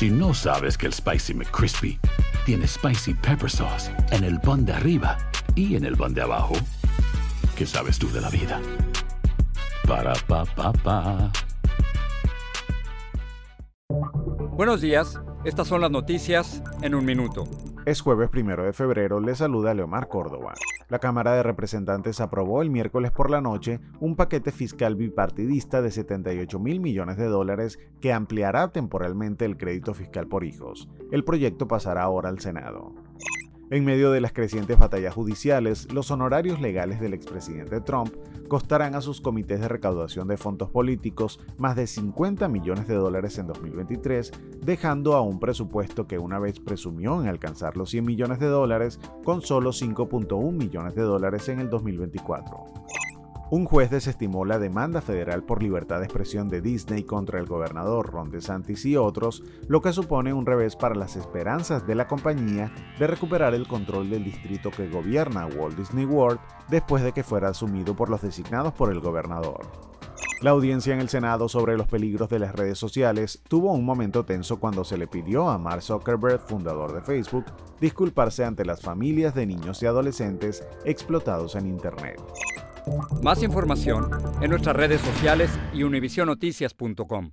Si no sabes que el Spicy McCrispy tiene Spicy Pepper Sauce en el pan de arriba y en el pan de abajo, ¿qué sabes tú de la vida? Para, pa, pa, pa. Buenos días, estas son las noticias en un minuto. Es jueves primero de febrero, le saluda Leomar Córdoba. La Cámara de Representantes aprobó el miércoles por la noche un paquete fiscal bipartidista de 78 mil millones de dólares que ampliará temporalmente el crédito fiscal por hijos. El proyecto pasará ahora al Senado. En medio de las crecientes batallas judiciales, los honorarios legales del expresidente Trump costarán a sus comités de recaudación de fondos políticos más de 50 millones de dólares en 2023, dejando a un presupuesto que una vez presumió en alcanzar los 100 millones de dólares con solo 5.1 millones de dólares en el 2024. Un juez desestimó la demanda federal por libertad de expresión de Disney contra el gobernador Ron DeSantis y otros, lo que supone un revés para las esperanzas de la compañía de recuperar el control del distrito que gobierna Walt Disney World después de que fuera asumido por los designados por el gobernador. La audiencia en el Senado sobre los peligros de las redes sociales tuvo un momento tenso cuando se le pidió a Mark Zuckerberg, fundador de Facebook, disculparse ante las familias de niños y adolescentes explotados en Internet. Más información en nuestras redes sociales y univisionoticias.com.